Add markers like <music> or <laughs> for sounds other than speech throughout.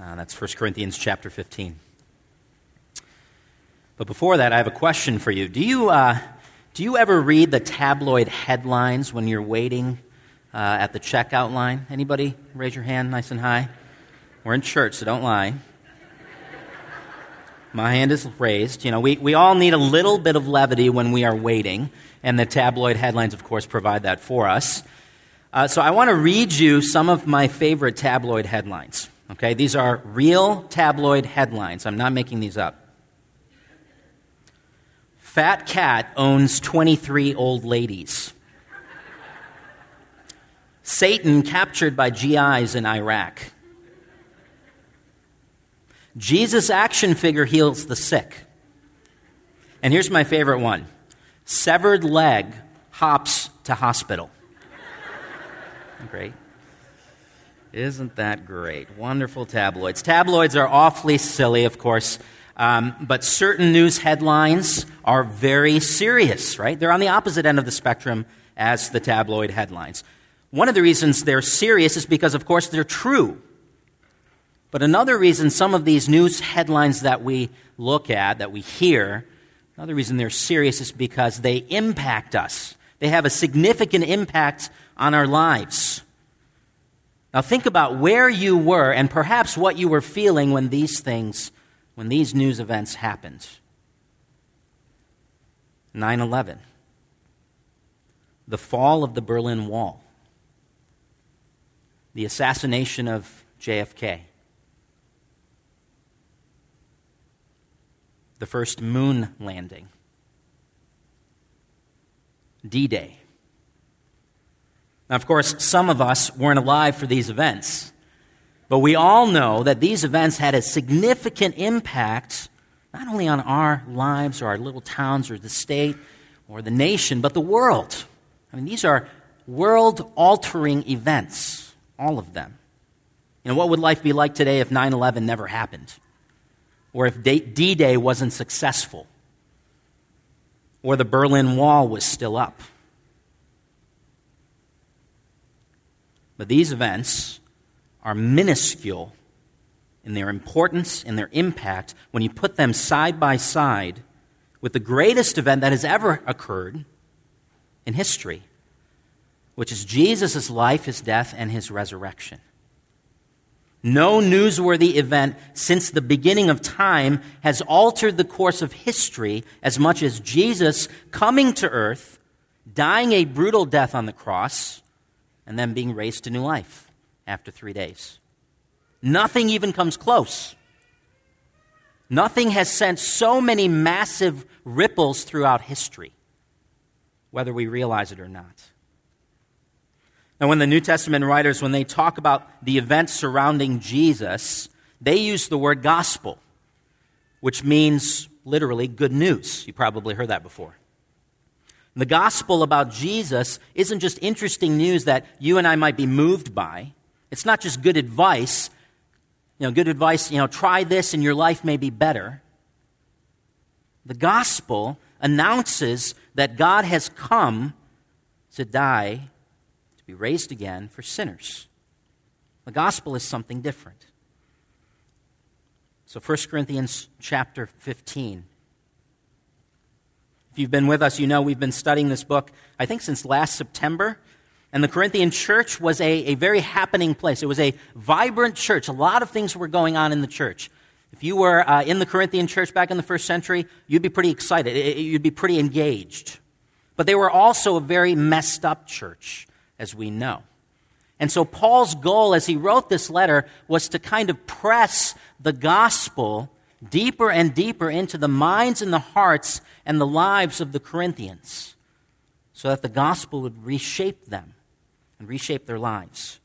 Uh, that's 1 Corinthians chapter 15. But before that, I have a question for you. Do you, uh, do you ever read the tabloid headlines when you're waiting uh, at the checkout line? Anybody? Raise your hand nice and high. We're in church, so don't lie. My hand is raised. You know, we, we all need a little bit of levity when we are waiting, and the tabloid headlines, of course, provide that for us. Uh, so I want to read you some of my favorite tabloid headlines. Okay, these are real tabloid headlines. I'm not making these up. Fat cat owns 23 old ladies. Satan captured by GIs in Iraq. Jesus action figure heals the sick. And here's my favorite one severed leg hops to hospital. <laughs> Great. Isn't that great? Wonderful tabloids. Tabloids are awfully silly, of course, um, but certain news headlines are very serious, right? They're on the opposite end of the spectrum as the tabloid headlines. One of the reasons they're serious is because, of course, they're true. But another reason some of these news headlines that we look at, that we hear, another reason they're serious is because they impact us. They have a significant impact on our lives. Now think about where you were and perhaps what you were feeling when these things, when these news events happened. 9 11, the fall of the Berlin Wall, the assassination of JFK, the first moon landing, D Day, now, of course, some of us weren't alive for these events, but we all know that these events had a significant impact not only on our lives or our little towns or the state or the nation, but the world. I mean, these are world altering events, all of them. You know, what would life be like today if 9 11 never happened? Or if D Day wasn't successful? Or the Berlin Wall was still up? But these events are minuscule in their importance and their impact when you put them side by side with the greatest event that has ever occurred in history, which is Jesus' life, his death, and his resurrection. No newsworthy event since the beginning of time has altered the course of history as much as Jesus coming to earth, dying a brutal death on the cross, and then being raised to new life after three days. Nothing even comes close. Nothing has sent so many massive ripples throughout history, whether we realize it or not. Now, when the New Testament writers, when they talk about the events surrounding Jesus, they use the word gospel, which means literally good news. You probably heard that before. The gospel about Jesus isn't just interesting news that you and I might be moved by. It's not just good advice. You know, good advice, you know, try this and your life may be better. The gospel announces that God has come to die, to be raised again for sinners. The gospel is something different. So 1 Corinthians chapter 15 if you've been with us, you know we've been studying this book, I think, since last September. And the Corinthian church was a, a very happening place. It was a vibrant church. A lot of things were going on in the church. If you were uh, in the Corinthian church back in the first century, you'd be pretty excited. You'd be pretty engaged. But they were also a very messed up church, as we know. And so Paul's goal as he wrote this letter was to kind of press the gospel deeper and deeper into the minds and the hearts and the lives of the Corinthians so that the gospel would reshape them and reshape their lives.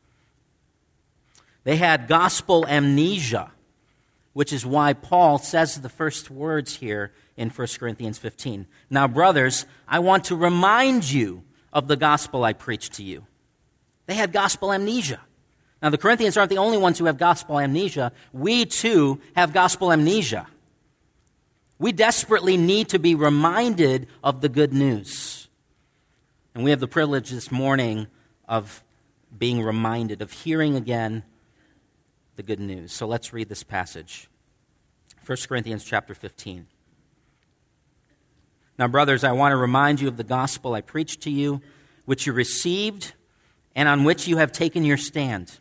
They had gospel amnesia, which is why Paul says the first words here in 1 Corinthians 15. Now, brothers, I want to remind you of the gospel I preached to you. They had gospel amnesia. Now, the Corinthians aren't the only ones who have gospel amnesia. We too have gospel amnesia. We desperately need to be reminded of the good news. And we have the privilege this morning of being reminded, of hearing again the good news. So let's read this passage. 1 Corinthians chapter 15. Now, brothers, I want to remind you of the gospel I preached to you, which you received and on which you have taken your stand.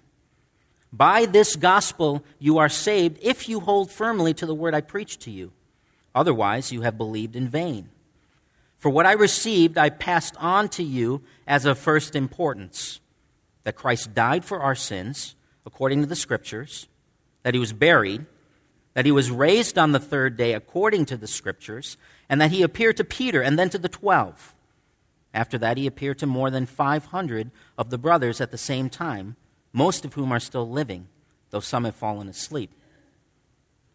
By this gospel you are saved if you hold firmly to the word I preached to you. Otherwise, you have believed in vain. For what I received, I passed on to you as of first importance that Christ died for our sins, according to the Scriptures, that he was buried, that he was raised on the third day, according to the Scriptures, and that he appeared to Peter and then to the twelve. After that, he appeared to more than 500 of the brothers at the same time, most of whom are still living, though some have fallen asleep.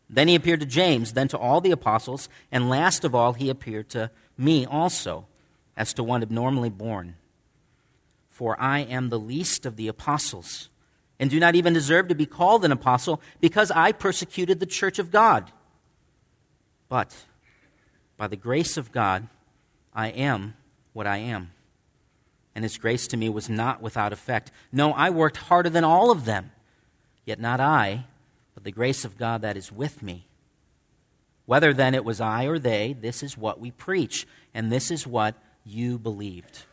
Then he appeared to James, then to all the apostles, and last of all, he appeared to me also, as to one abnormally born. For I am the least of the apostles, and do not even deserve to be called an apostle, because I persecuted the church of God. But by the grace of God, I am what I am. And his grace to me was not without effect. No, I worked harder than all of them, yet not I, but the grace of God that is with me. Whether then it was I or they, this is what we preach, and this is what you believed.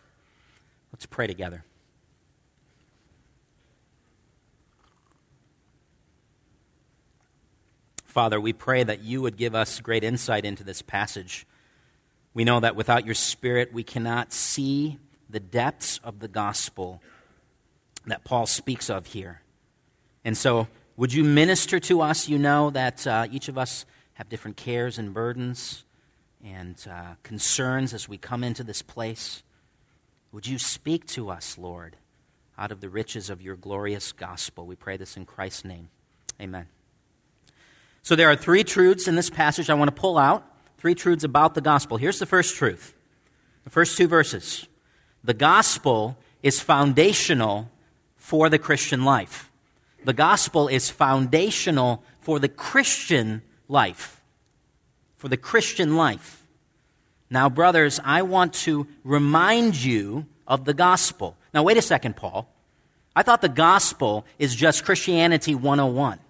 Let's pray together. Father, we pray that you would give us great insight into this passage. We know that without your Spirit, we cannot see the depths of the gospel that Paul speaks of here. And so, would you minister to us? You know that uh, each of us have different cares and burdens and uh, concerns as we come into this place. Would you speak to us, Lord, out of the riches of your glorious gospel? We pray this in Christ's name. Amen. So there are three truths in this passage I want to pull out. Three truths about the gospel. Here's the first truth the first two verses. The gospel is foundational for the Christian life. The gospel is foundational for the Christian life. For the Christian life. Now, brothers, I want to remind you of the gospel. Now, wait a second, Paul. I thought the gospel is just Christianity 101.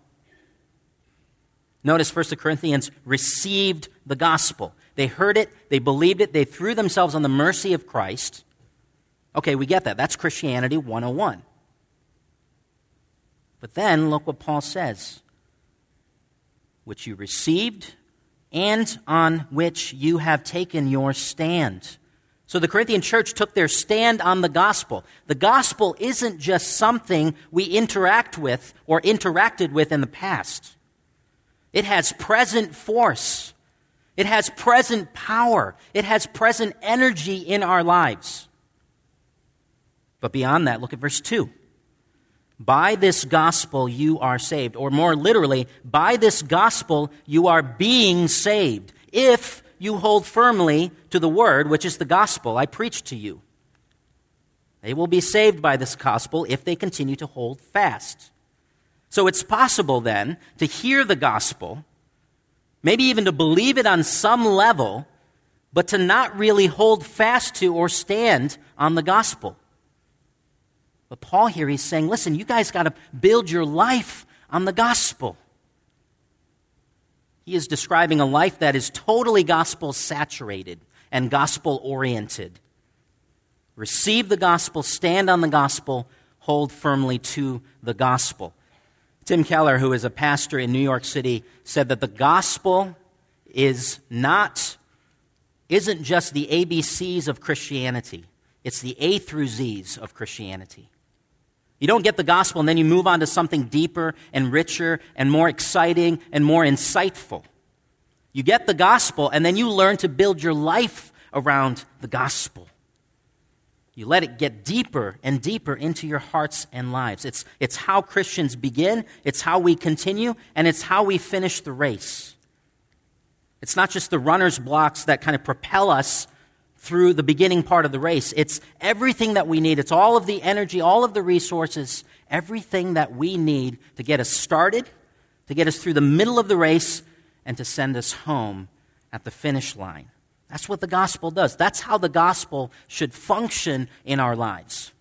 Notice 1 Corinthians received the gospel. They heard it, they believed it, they threw themselves on the mercy of Christ. Okay, we get that. That's Christianity 101. But then look what Paul says which you received and on which you have taken your stand. So the Corinthian church took their stand on the gospel. The gospel isn't just something we interact with or interacted with in the past. It has present force. It has present power. It has present energy in our lives. But beyond that, look at verse 2. By this gospel you are saved. Or more literally, by this gospel you are being saved. If you hold firmly to the word, which is the gospel I preached to you. They will be saved by this gospel if they continue to hold fast. So it's possible then to hear the gospel, maybe even to believe it on some level, but to not really hold fast to or stand on the gospel. But Paul here, he's saying, listen, you guys got to build your life on the gospel. He is describing a life that is totally gospel saturated and gospel oriented. Receive the gospel, stand on the gospel, hold firmly to the gospel. Tim Keller, who is a pastor in New York City, said that the gospel is not, isn't just the ABCs of Christianity, it's the A through Z's of Christianity. You don't get the gospel and then you move on to something deeper and richer and more exciting and more insightful. You get the gospel and then you learn to build your life around the gospel. You let it get deeper and deeper into your hearts and lives. It's, it's how Christians begin, it's how we continue, and it's how we finish the race. It's not just the runner's blocks that kind of propel us through the beginning part of the race. It's everything that we need. It's all of the energy, all of the resources, everything that we need to get us started, to get us through the middle of the race, and to send us home at the finish line. That's what the gospel does. That's how the gospel should function in our lives.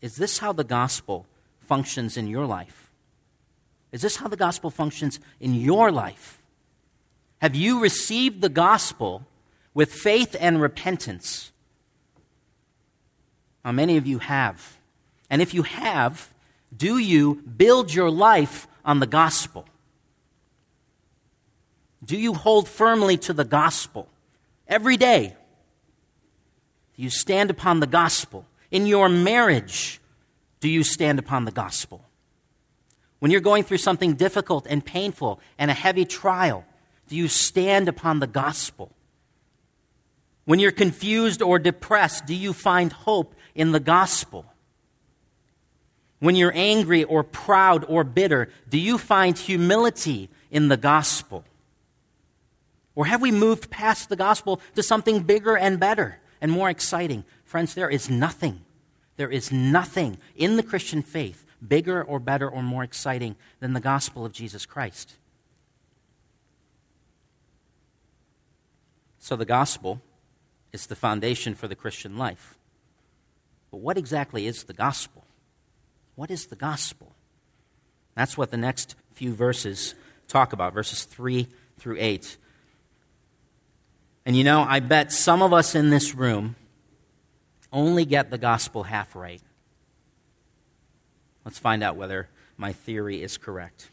Is this how the gospel functions in your life? Is this how the gospel functions in your life? Have you received the gospel with faith and repentance? How many of you have? And if you have, do you build your life on the gospel? Do you hold firmly to the gospel every day? Do you stand upon the gospel? In your marriage, do you stand upon the gospel? When you're going through something difficult and painful and a heavy trial, do you stand upon the gospel? When you're confused or depressed, do you find hope in the gospel? When you're angry or proud or bitter, do you find humility in the gospel? Or have we moved past the gospel to something bigger and better and more exciting? Friends, there is nothing, there is nothing in the Christian faith bigger or better or more exciting than the gospel of Jesus Christ. So the gospel is the foundation for the Christian life. But what exactly is the gospel? What is the gospel? That's what the next few verses talk about, verses 3 through 8. And you know, I bet some of us in this room only get the gospel half right. Let's find out whether my theory is correct.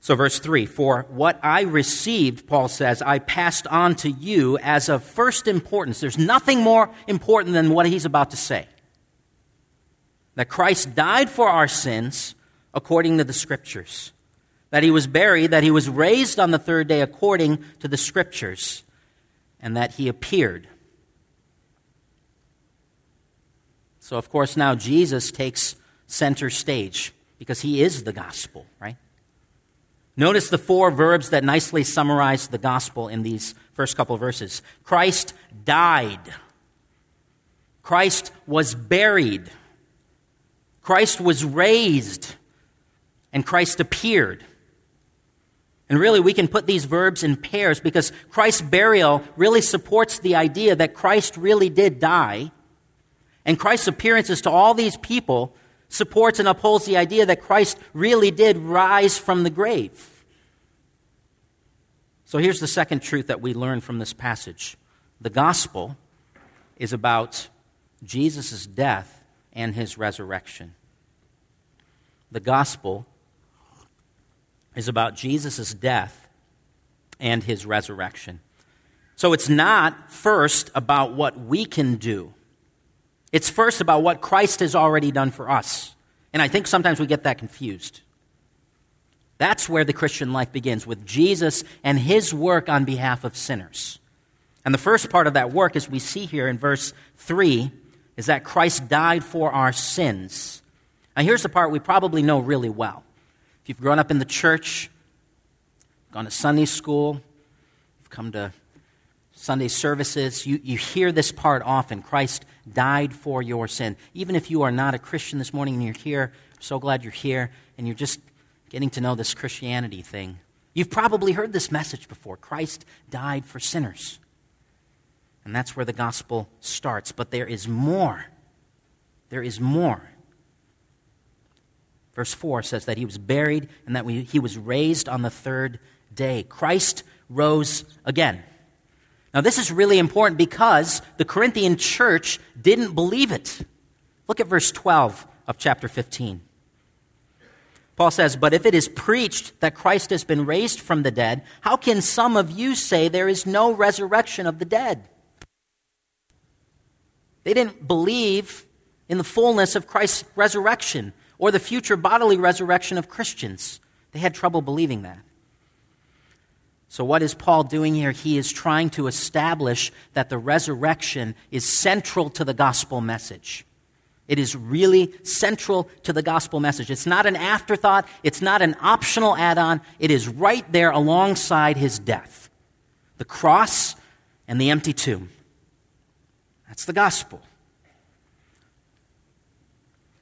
So, verse 3 For what I received, Paul says, I passed on to you as of first importance. There's nothing more important than what he's about to say. That Christ died for our sins according to the Scriptures, that he was buried, that he was raised on the third day according to the Scriptures, and that he appeared. So, of course, now Jesus takes center stage because he is the gospel, right? Notice the four verbs that nicely summarize the gospel in these first couple verses Christ died, Christ was buried, Christ was raised, and Christ appeared. And really, we can put these verbs in pairs because Christ's burial really supports the idea that Christ really did die. And Christ's appearances to all these people supports and upholds the idea that Christ really did rise from the grave. So here's the second truth that we learn from this passage the gospel is about Jesus' death and his resurrection. The gospel is about Jesus' death and his resurrection. So it's not first about what we can do. It's first about what Christ has already done for us. And I think sometimes we get that confused. That's where the Christian life begins, with Jesus and his work on behalf of sinners. And the first part of that work, as we see here in verse 3, is that Christ died for our sins. Now, here's the part we probably know really well. If you've grown up in the church, gone to Sunday school, you've come to Sunday services, you, you hear this part often Christ died for your sin. Even if you are not a Christian this morning and you're here, so glad you're here, and you're just getting to know this Christianity thing. You've probably heard this message before Christ died for sinners. And that's where the gospel starts. But there is more. There is more. Verse 4 says that he was buried and that we, he was raised on the third day. Christ rose again. Now, this is really important because the Corinthian church didn't believe it. Look at verse 12 of chapter 15. Paul says, But if it is preached that Christ has been raised from the dead, how can some of you say there is no resurrection of the dead? They didn't believe in the fullness of Christ's resurrection or the future bodily resurrection of Christians. They had trouble believing that. So, what is Paul doing here? He is trying to establish that the resurrection is central to the gospel message. It is really central to the gospel message. It's not an afterthought, it's not an optional add on. It is right there alongside his death the cross and the empty tomb. That's the gospel.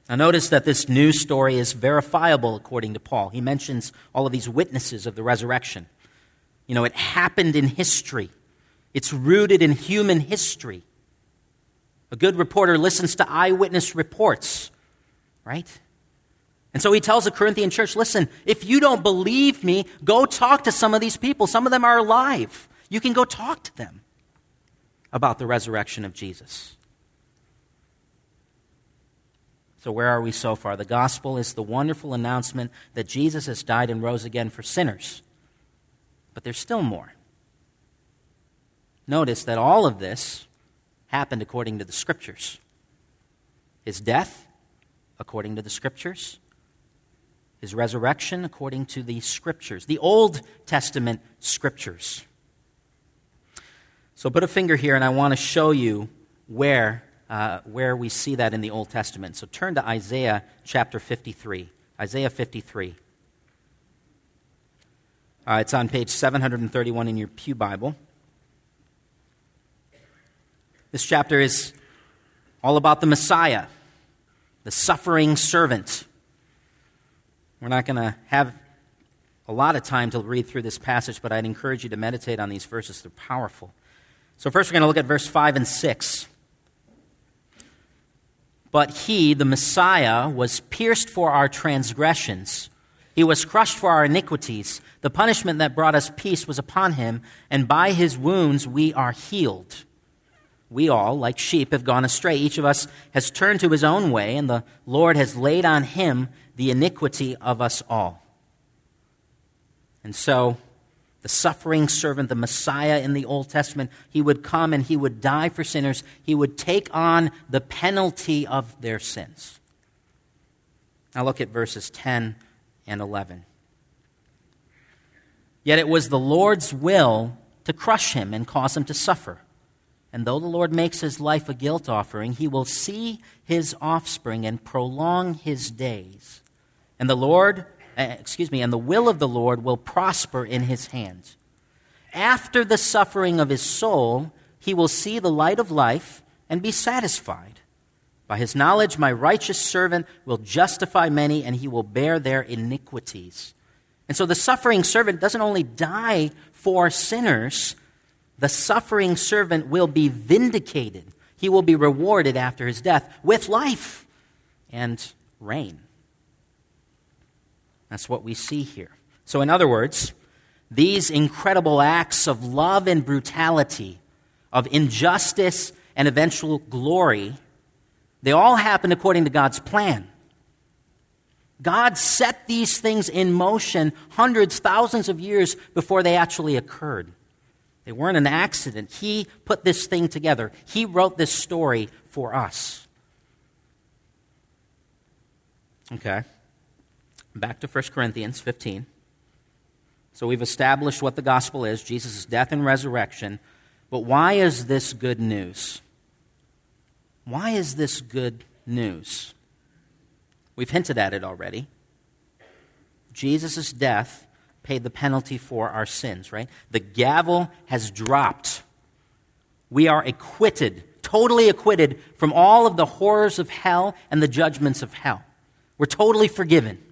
Now, notice that this news story is verifiable according to Paul. He mentions all of these witnesses of the resurrection. You know, it happened in history, it's rooted in human history. A good reporter listens to eyewitness reports Right? And so he tells the Corinthian church listen, if you don't believe me, go talk to some of these people. Some of them are alive. You can go talk to them about the resurrection of Jesus. So, where are we so far? The gospel is the wonderful announcement that Jesus has died and rose again for sinners. But there's still more. Notice that all of this happened according to the scriptures. His death, according to the scriptures. His resurrection, according to the scriptures, the Old Testament scriptures. So put a finger here, and I want to show you where uh, where we see that in the Old Testament. So turn to Isaiah chapter 53. Isaiah 53. Uh, it's on page 731 in your Pew Bible. This chapter is all about the Messiah, the suffering servant. We're not going to have a lot of time to read through this passage, but I'd encourage you to meditate on these verses. They're powerful. So, first, we're going to look at verse 5 and 6. But he, the Messiah, was pierced for our transgressions. He was crushed for our iniquities. The punishment that brought us peace was upon him, and by his wounds we are healed. We all, like sheep, have gone astray. Each of us has turned to his own way, and the Lord has laid on him the iniquity of us all. And so, the suffering servant, the Messiah in the Old Testament, he would come and he would die for sinners. He would take on the penalty of their sins. Now look at verses 10 and 11. Yet it was the Lord's will to crush him and cause him to suffer. And though the Lord makes his life a guilt offering, he will see his offspring and prolong his days. And the Lord uh, excuse me, and the will of the Lord will prosper in his hands. After the suffering of his soul, he will see the light of life and be satisfied. By his knowledge, my righteous servant will justify many, and he will bear their iniquities. And so the suffering servant doesn't only die for sinners, the suffering servant will be vindicated. He will be rewarded after his death with life and reign. That's what we see here. So, in other words, these incredible acts of love and brutality, of injustice and eventual glory, they all happen according to God's plan. God set these things in motion hundreds, thousands of years before they actually occurred. They weren't an accident. He put this thing together, He wrote this story for us. Okay. Back to 1 Corinthians 15. So we've established what the gospel is Jesus' death and resurrection. But why is this good news? Why is this good news? We've hinted at it already. Jesus' death paid the penalty for our sins, right? The gavel has dropped. We are acquitted, totally acquitted from all of the horrors of hell and the judgments of hell. We're totally forgiven.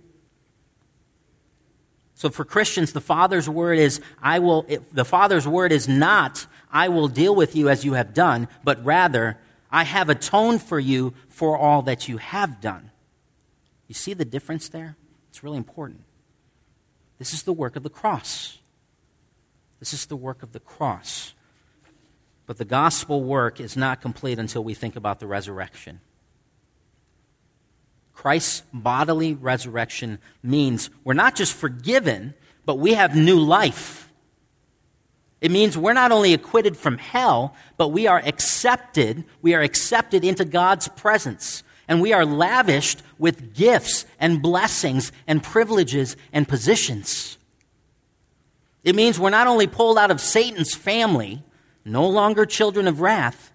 So for Christians, the Father's word is, I will, the Father's word is not, I will deal with you as you have done, but rather, I have atoned for you for all that you have done. You see the difference there? It's really important. This is the work of the cross. This is the work of the cross. But the gospel work is not complete until we think about the resurrection. Christ's bodily resurrection means we're not just forgiven, but we have new life. It means we're not only acquitted from hell, but we are accepted. We are accepted into God's presence. And we are lavished with gifts and blessings and privileges and positions. It means we're not only pulled out of Satan's family, no longer children of wrath,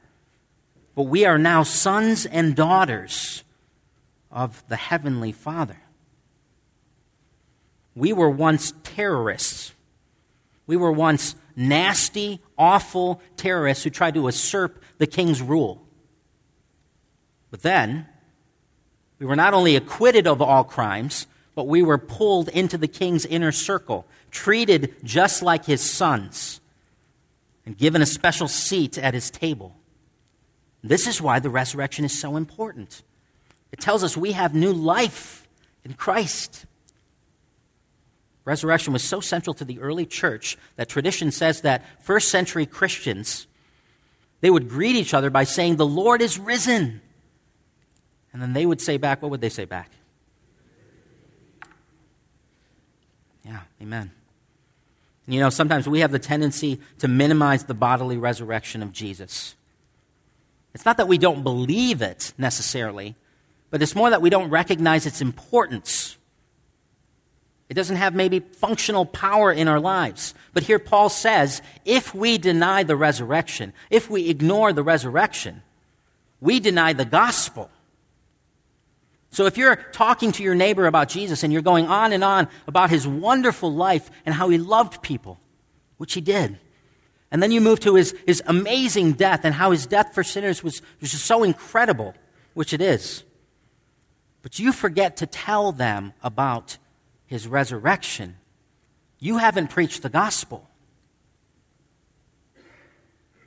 but we are now sons and daughters of the Heavenly Father. We were once terrorists. We were once nasty, awful terrorists who tried to usurp the king's rule. But then, we were not only acquitted of all crimes, but we were pulled into the king's inner circle, treated just like his sons, and given a special seat at his table. This is why the resurrection is so important. It tells us we have new life in Christ. Resurrection was so central to the early church that tradition says that first century Christians they would greet each other by saying, The Lord is risen. And then they would say back, what would they say back? Yeah, amen. You know, sometimes we have the tendency to minimize the bodily resurrection of Jesus. It's not that we don't believe it necessarily, but it's more that we don't recognize its importance. It doesn't have maybe functional power in our lives. But here Paul says if we deny the resurrection, if we ignore the resurrection, we deny the gospel. So if you're talking to your neighbor about Jesus and you're going on and on about his wonderful life and how he loved people, which he did, and then you move to his, his amazing death and how his death for sinners was, was just so incredible, which it is. But you forget to tell them about his resurrection, you haven't preached the gospel.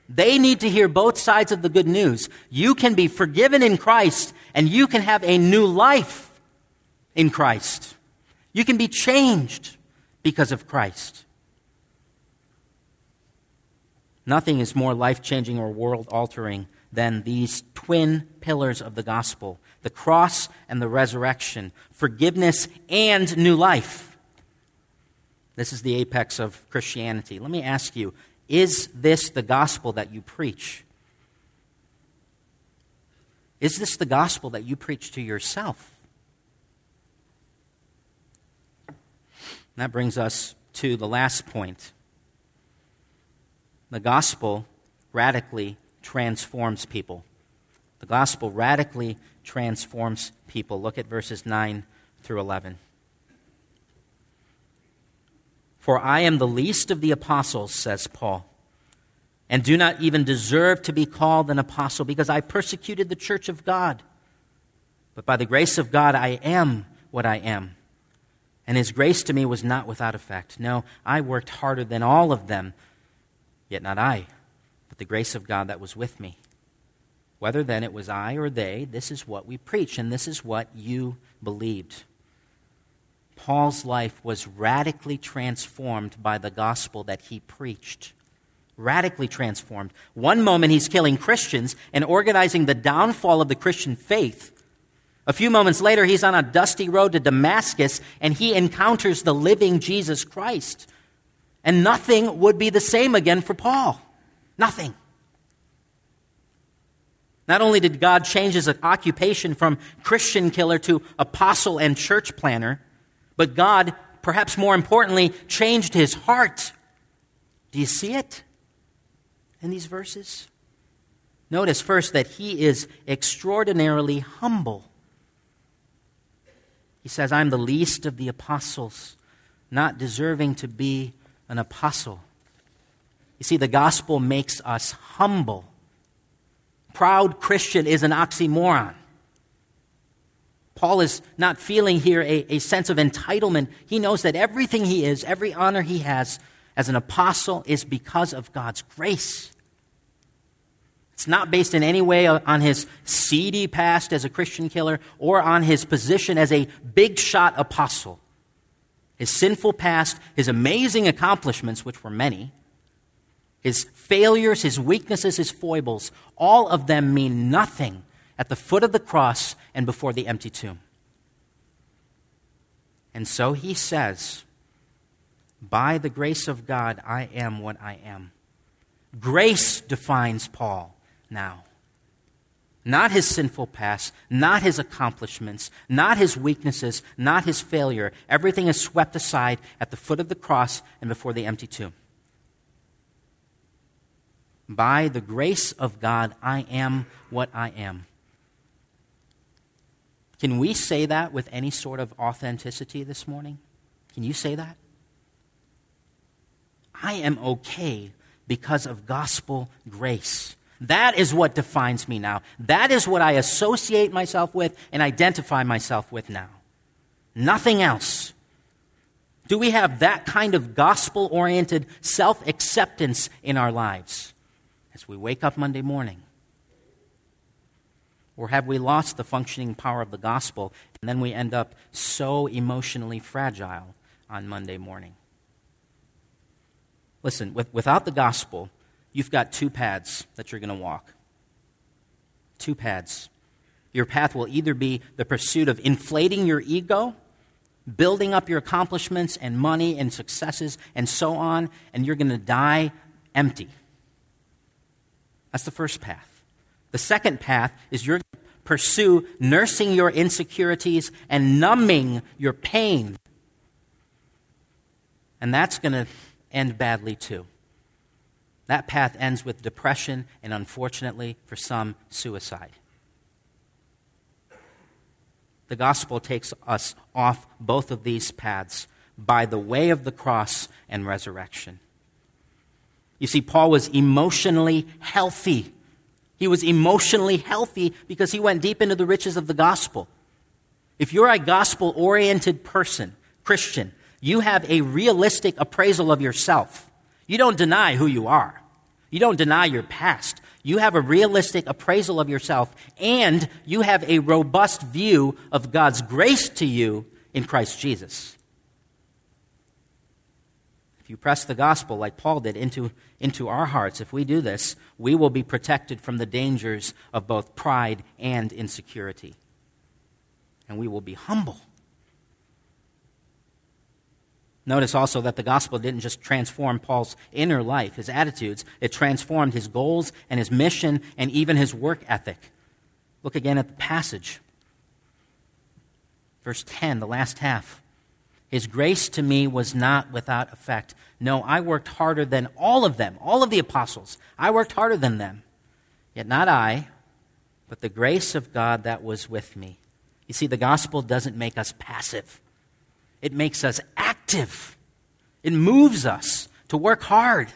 They need to hear both sides of the good news. You can be forgiven in Christ, and you can have a new life in Christ. You can be changed because of Christ. Nothing is more life changing or world altering than these twin pillars of the gospel the cross and the resurrection, forgiveness and new life. This is the apex of Christianity. Let me ask you is this the gospel that you preach? Is this the gospel that you preach to yourself? that brings us to the last point. The gospel radically transforms people. The gospel radically transforms people. Look at verses 9 through 11. For I am the least of the apostles, says Paul, and do not even deserve to be called an apostle because I persecuted the church of God. But by the grace of God, I am what I am. And his grace to me was not without effect. No, I worked harder than all of them, yet not I, but the grace of God that was with me. Whether then it was I or they, this is what we preach, and this is what you believed. Paul's life was radically transformed by the gospel that he preached. Radically transformed. One moment he's killing Christians and organizing the downfall of the Christian faith. A few moments later, he's on a dusty road to Damascus and he encounters the living Jesus Christ. And nothing would be the same again for Paul. Nothing. Not only did God change his occupation from Christian killer to apostle and church planner, but God, perhaps more importantly, changed his heart. Do you see it in these verses? Notice first that he is extraordinarily humble. He says, I'm the least of the apostles, not deserving to be an apostle. You see, the gospel makes us humble proud Christian is an oxymoron. Paul is not feeling here a, a, sense of entitlement. He knows that everything he is, every honor he has as an apostle, is because of God's grace. It's not based in any way on his seedy past as a Christian killer or on his position as a big shot apostle. His sinful past, his amazing accomplishments, which were many, his failures, his weaknesses, his foibles, all of them mean nothing at the foot of the cross and before the empty tomb. And so he says, By the grace of God, I am what I am. Grace defines Paul now. Not his sinful past, not his accomplishments, not his weaknesses, not his failure. Everything is swept aside at the foot of the cross and before the empty tomb. By the grace of God, I am what I am. Can we say that with any sort of authenticity this morning? Can you say that? I am okay because of gospel grace. That is what defines me now. That is what I associate myself with and identify myself with now. Nothing else. Do we have that kind of gospel oriented self acceptance in our lives? as we wake up Monday morning. Or have we lost the functioning power of the gospel and then we end up so emotionally fragile on Monday morning? Listen, with, without the gospel, you've got two paths that you're going to walk. Two paths. Your path will either be the pursuit of inflating your ego, building up your accomplishments and money and successes and so on, and you're going to die empty. That's the first path. The second path is you're going to pursue nursing your insecurities and numbing your pain. And that's going to end badly too. That path ends with depression and, unfortunately, for some, suicide. The gospel takes us off both of these paths by the way of the cross and resurrection. You see, Paul was emotionally healthy he was emotionally healthy because he went deep into the riches of the gospel. If you're a gospel oriented person, Christian, you have a realistic appraisal of yourself. You don't deny who you are, you don't deny your past. You have a realistic appraisal of yourself, and you have a robust view of God's grace to you in Christ Jesus. If you press the gospel like Paul did into, into our hearts, if we do this, we will be protected from the dangers of both pride and insecurity. And we will be humble. Notice also that the gospel didn't just transform Paul's inner life, his attitudes, it transformed his goals and his mission and even his work ethic. Look again at the passage. Verse 10, the last half. His grace to me was not without effect. No, I worked harder than all of them, all of the apostles. I worked harder than them. Yet not I, but the grace of God that was with me. You see, the gospel doesn't make us passive, it makes us active. It moves us to work hard,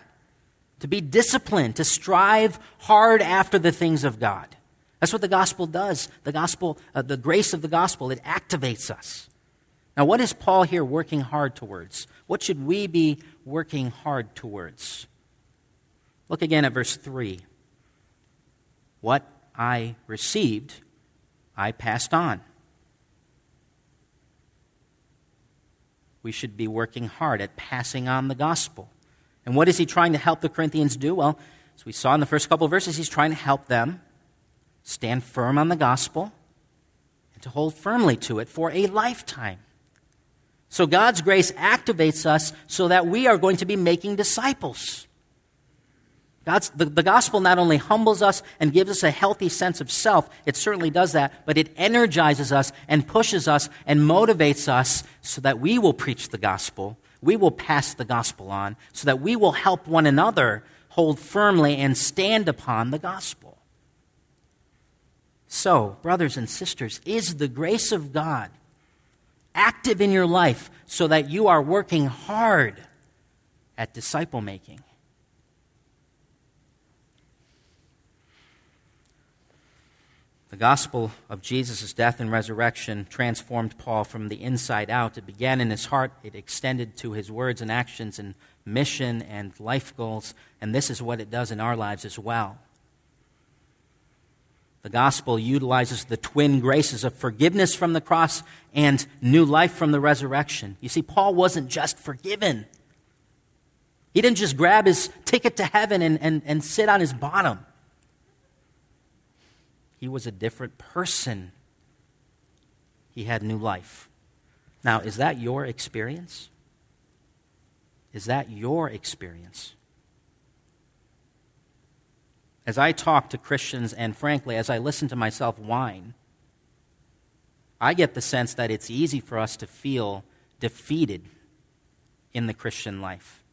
to be disciplined, to strive hard after the things of God. That's what the gospel does. The gospel, uh, the grace of the gospel, it activates us. Now, what is Paul here working hard towards? What should we be working hard towards? Look again at verse 3. What I received, I passed on. We should be working hard at passing on the gospel. And what is he trying to help the Corinthians do? Well, as we saw in the first couple verses, he's trying to help them stand firm on the gospel and to hold firmly to it for a lifetime. So God's grace activates us so that we are going to be making disciples. God's, the, the gospel not only humbles us and gives us a healthy sense of self, it certainly does that, but it energizes us and pushes us and motivates us so that we will preach the gospel, we will pass the gospel on, so that we will help one another hold firmly and stand upon the gospel. So, brothers and sisters, is the grace of God active in your life so that you are working hard at disciple making. The gospel of Jesus' death and resurrection transformed Paul from the inside out. It began in his heart, it extended to his words and actions and mission and life goals, and this is what it does in our lives as well. The gospel utilizes the twin graces of forgiveness from the cross and new life from the resurrection. You see, Paul wasn't just forgiven. He didn't just grab his ticket to heaven and, and, and sit on his bottom. He was a different person. He had new life. Now, is that your experience? Is that your experience? As I talk to Christians, and frankly, as I listen to myself whine, I get the sense that it's easy for us to feel defeated in the Christian life.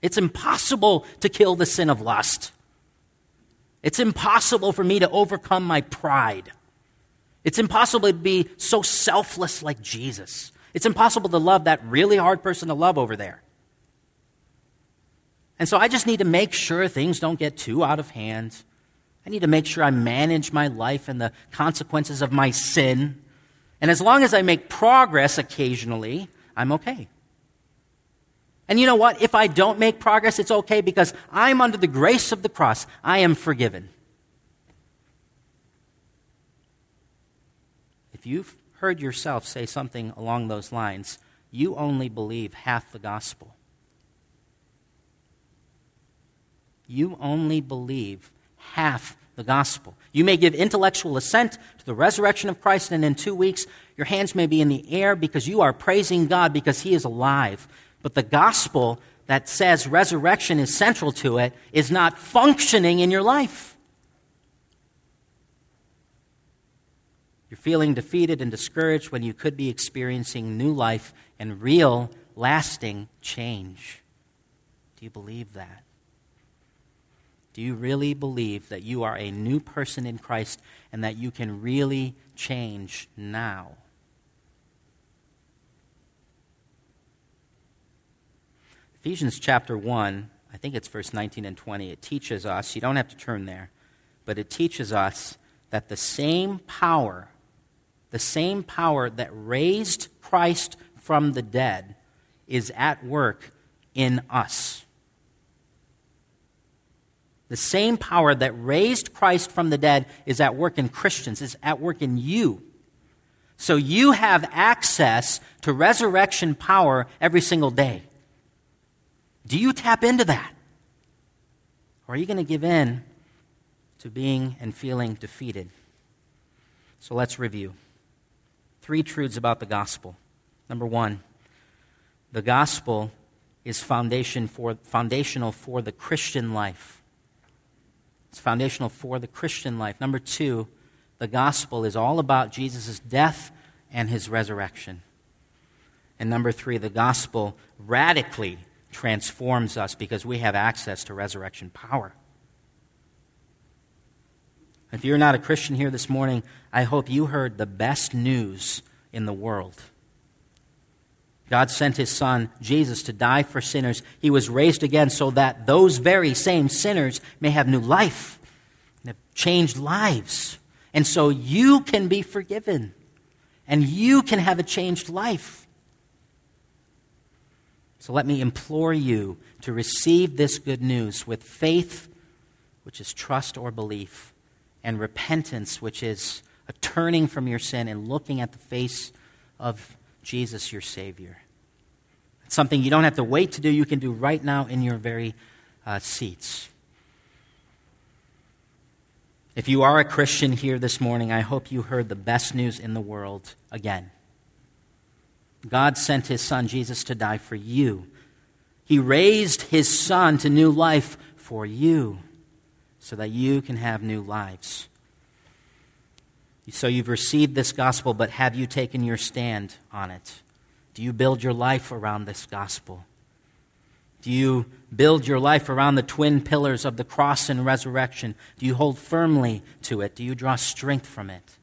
It's impossible to kill the sin of lust. It's impossible for me to overcome my pride. It's impossible to be so selfless like Jesus. It's impossible to love that really hard person to love over there. And so I just need to make sure things don't get too out of hand. I need to make sure I manage my life and the consequences of my sin. And as long as I make progress occasionally, I'm okay. And you know what? If I don't make progress, it's okay because I'm under the grace of the cross. I am forgiven. If you've heard yourself say something along those lines, you only believe half the gospel. You only believe half the gospel. You may give intellectual assent to the resurrection of Christ, and in two weeks, your hands may be in the air because you are praising God because He is alive. But the gospel that says resurrection is central to it is not functioning in your life. You're feeling defeated and discouraged when you could be experiencing new life and real, lasting change. Do you believe that? Do you really believe that you are a new person in Christ and that you can really change now? Ephesians chapter 1, I think it's verse 19 and 20, it teaches us, you don't have to turn there, but it teaches us that the same power, the same power that raised Christ from the dead, is at work in us. The same power that raised Christ from the dead is at work in Christians, is at work in you. So you have access to resurrection power every single day. Do you tap into that? Or are you going to give in to being and feeling defeated? So let's review. Three truths about the gospel. Number one, the gospel is foundation for, foundational for the Christian life. It's foundational for the Christian life. Number two, the gospel is all about Jesus' death and his resurrection. And number three, the gospel radically transforms us because we have access to resurrection power. If you're not a Christian here this morning, I hope you heard the best news in the world. God sent his son, Jesus, to die for sinners. He was raised again so that those very same sinners may have new life and have changed lives. And so you can be forgiven and you can have a changed life. So let me implore you to receive this good news with faith, which is trust or belief, and repentance, which is a turning from your sin and looking at the face of Jesus, your Savior. It's something you don't have to wait to do, you can do right now in your very uh, seats. If you are a Christian here this morning, I hope you heard the best news in the world again. God sent his son Jesus to die for you. He raised his son to new life for you so that you can have new lives. So you've received this gospel, but have you taken your stand on it? Do you build your life around this gospel? Do you build your life around the twin pillars of the cross and resurrection? Do you hold firmly to it? Do you draw strength from it?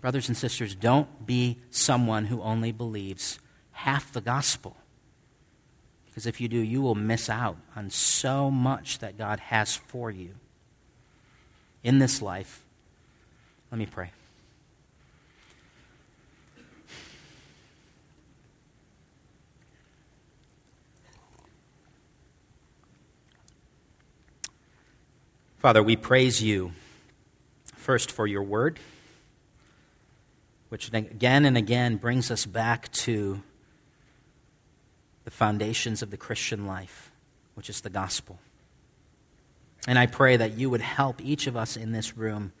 Brothers and sisters, don't be someone who only believes half the gospel. Because if you do, you will miss out on so much that God has for you in this life let me pray. Father, we praise you first for your word, which again and again brings us back to the foundations of the Christian life, which is the gospel. And I pray that you would help each of us in this room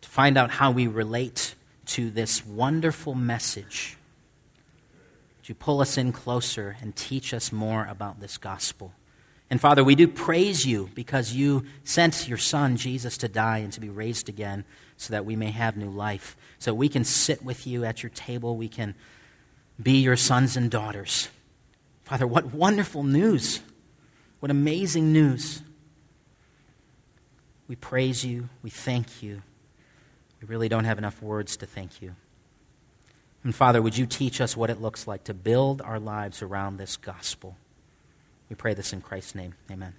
to find out how we relate to this wonderful message. To pull us in closer and teach us more about this gospel. And Father, we do praise you because you sent your Son, Jesus, to die and to be raised again so that we may have new life. So we can sit with you at your table. We can be your sons and daughters. Father, what wonderful news! What amazing news! We praise you. We thank you. We really don't have enough words to thank you. And Father, would you teach us what it looks like to build our lives around this gospel? We pray this in Christ's name. Amen.